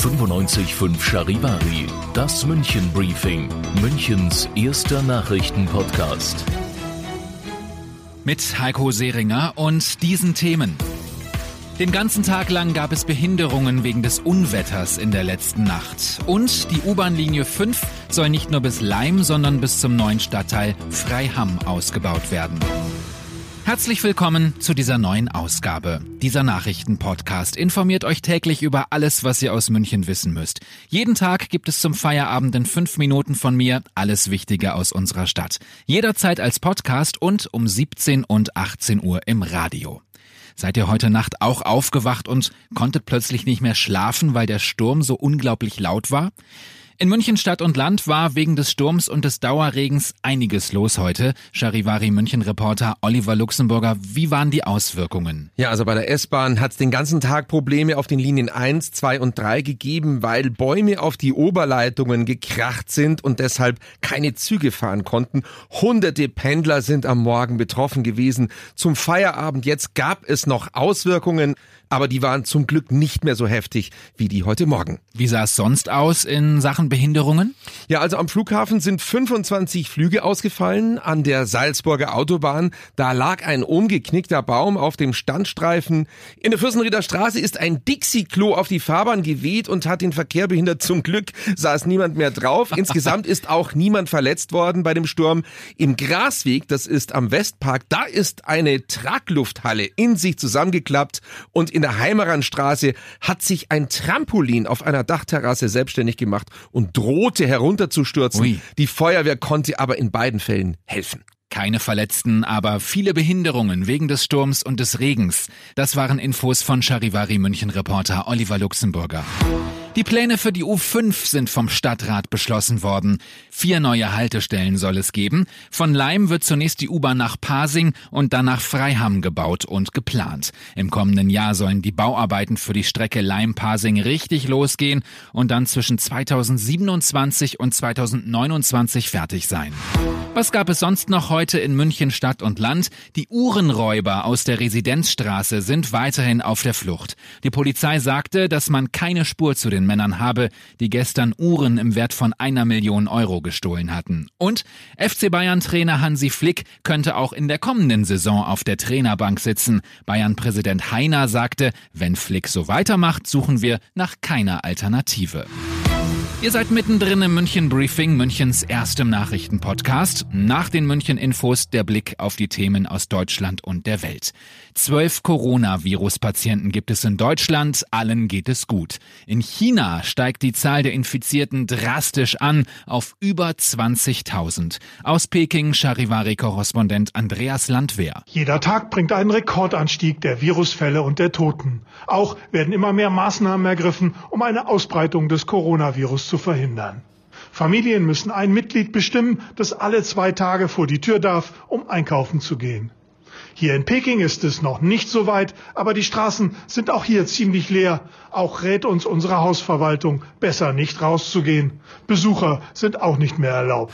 95.5 Charivari, das München Briefing, Münchens erster Nachrichtenpodcast. Mit Heiko Seringer und diesen Themen. Den ganzen Tag lang gab es Behinderungen wegen des Unwetters in der letzten Nacht. Und die U-Bahn-Linie 5 soll nicht nur bis Leim, sondern bis zum neuen Stadtteil Freiham ausgebaut werden. Herzlich willkommen zu dieser neuen Ausgabe. Dieser Nachrichtenpodcast informiert euch täglich über alles, was ihr aus München wissen müsst. Jeden Tag gibt es zum Feierabend in fünf Minuten von mir alles Wichtige aus unserer Stadt. Jederzeit als Podcast und um 17 und 18 Uhr im Radio. Seid ihr heute Nacht auch aufgewacht und konntet plötzlich nicht mehr schlafen, weil der Sturm so unglaublich laut war? In München Stadt und Land war wegen des Sturms und des Dauerregens einiges los heute. Charivari München Reporter Oliver Luxemburger, wie waren die Auswirkungen? Ja, also bei der S-Bahn hat es den ganzen Tag Probleme auf den Linien 1, 2 und 3 gegeben, weil Bäume auf die Oberleitungen gekracht sind und deshalb keine Züge fahren konnten. Hunderte Pendler sind am Morgen betroffen gewesen. Zum Feierabend jetzt gab es noch Auswirkungen aber die waren zum Glück nicht mehr so heftig wie die heute Morgen. Wie sah es sonst aus in Sachen Behinderungen? Ja, also am Flughafen sind 25 Flüge ausgefallen. An der Salzburger Autobahn, da lag ein umgeknickter Baum auf dem Standstreifen. In der Fürstenrieder Straße ist ein Dixie-Klo auf die Fahrbahn geweht und hat den Verkehr behindert. Zum Glück saß niemand mehr drauf. Insgesamt ist auch niemand verletzt worden bei dem Sturm. Im Grasweg, das ist am Westpark, da ist eine Traglufthalle in sich zusammengeklappt und in in der Heimeranstraße hat sich ein Trampolin auf einer Dachterrasse selbstständig gemacht und drohte herunterzustürzen. Ui. Die Feuerwehr konnte aber in beiden Fällen helfen. Keine Verletzten, aber viele Behinderungen wegen des Sturms und des Regens. Das waren Infos von Charivari München Reporter Oliver Luxemburger. Die Pläne für die U5 sind vom Stadtrat beschlossen worden. Vier neue Haltestellen soll es geben. Von Leim wird zunächst die U-Bahn nach Pasing und dann nach Freiham gebaut und geplant. Im kommenden Jahr sollen die Bauarbeiten für die Strecke Leim-Pasing richtig losgehen und dann zwischen 2027 und 2029 fertig sein. Was gab es sonst noch heute in München Stadt und Land? Die Uhrenräuber aus der Residenzstraße sind weiterhin auf der Flucht. Die Polizei sagte, dass man keine Spur zu den Männern habe, die gestern Uhren im Wert von einer Million Euro gestohlen hatten. Und FC Bayern-Trainer Hansi Flick könnte auch in der kommenden Saison auf der Trainerbank sitzen. Bayern-Präsident Heiner sagte, wenn Flick so weitermacht, suchen wir nach keiner Alternative. Ihr seid mittendrin im München Briefing, Münchens erstem Nachrichtenpodcast. Nach den München Infos der Blick auf die Themen aus Deutschland und der Welt. Zwölf Coronavirus-Patienten gibt es in Deutschland, allen geht es gut. In China steigt die Zahl der Infizierten drastisch an auf über 20.000. Aus Peking Charivari-Korrespondent Andreas Landwehr. Jeder Tag bringt einen Rekordanstieg der Virusfälle und der Toten. Auch werden immer mehr Maßnahmen ergriffen, um eine Ausbreitung des Coronavirus zu verhindern. Familien müssen ein Mitglied bestimmen, das alle zwei Tage vor die Tür darf, um einkaufen zu gehen. Hier in Peking ist es noch nicht so weit, aber die Straßen sind auch hier ziemlich leer. Auch rät uns unsere Hausverwaltung, besser nicht rauszugehen. Besucher sind auch nicht mehr erlaubt.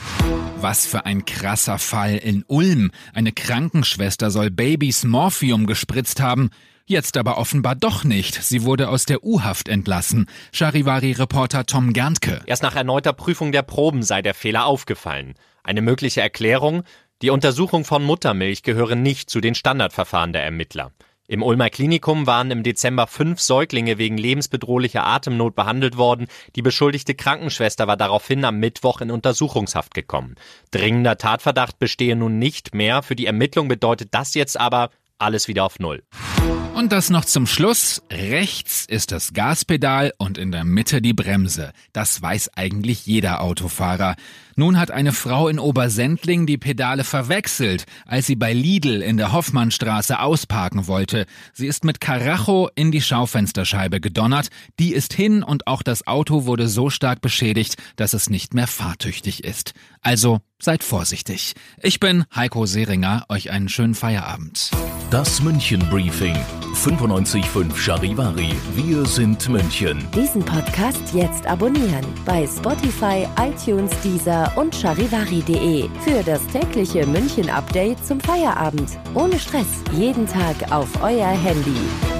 Was für ein krasser Fall in Ulm. Eine Krankenschwester soll Babys Morphium gespritzt haben. Jetzt aber offenbar doch nicht. Sie wurde aus der U-Haft entlassen. Charivari-Reporter Tom Gerntke. Erst nach erneuter Prüfung der Proben sei der Fehler aufgefallen. Eine mögliche Erklärung? Die Untersuchung von Muttermilch gehöre nicht zu den Standardverfahren der Ermittler. Im Ulmer Klinikum waren im Dezember fünf Säuglinge wegen lebensbedrohlicher Atemnot behandelt worden. Die beschuldigte Krankenschwester war daraufhin am Mittwoch in Untersuchungshaft gekommen. Dringender Tatverdacht bestehe nun nicht mehr. Für die Ermittlung bedeutet das jetzt aber alles wieder auf Null. Und das noch zum Schluss. Rechts ist das Gaspedal und in der Mitte die Bremse. Das weiß eigentlich jeder Autofahrer. Nun hat eine Frau in Obersendling die Pedale verwechselt, als sie bei Lidl in der Hoffmannstraße ausparken wollte. Sie ist mit Karacho in die Schaufensterscheibe gedonnert. Die ist hin und auch das Auto wurde so stark beschädigt, dass es nicht mehr fahrtüchtig ist. Also seid vorsichtig. Ich bin Heiko Seringer. Euch einen schönen Feierabend. Das München Briefing. 95.5 Charivari. Wir sind München. Diesen Podcast jetzt abonnieren bei Spotify, iTunes, Deezer und charivari.de für das tägliche München Update zum Feierabend. Ohne Stress. Jeden Tag auf euer Handy.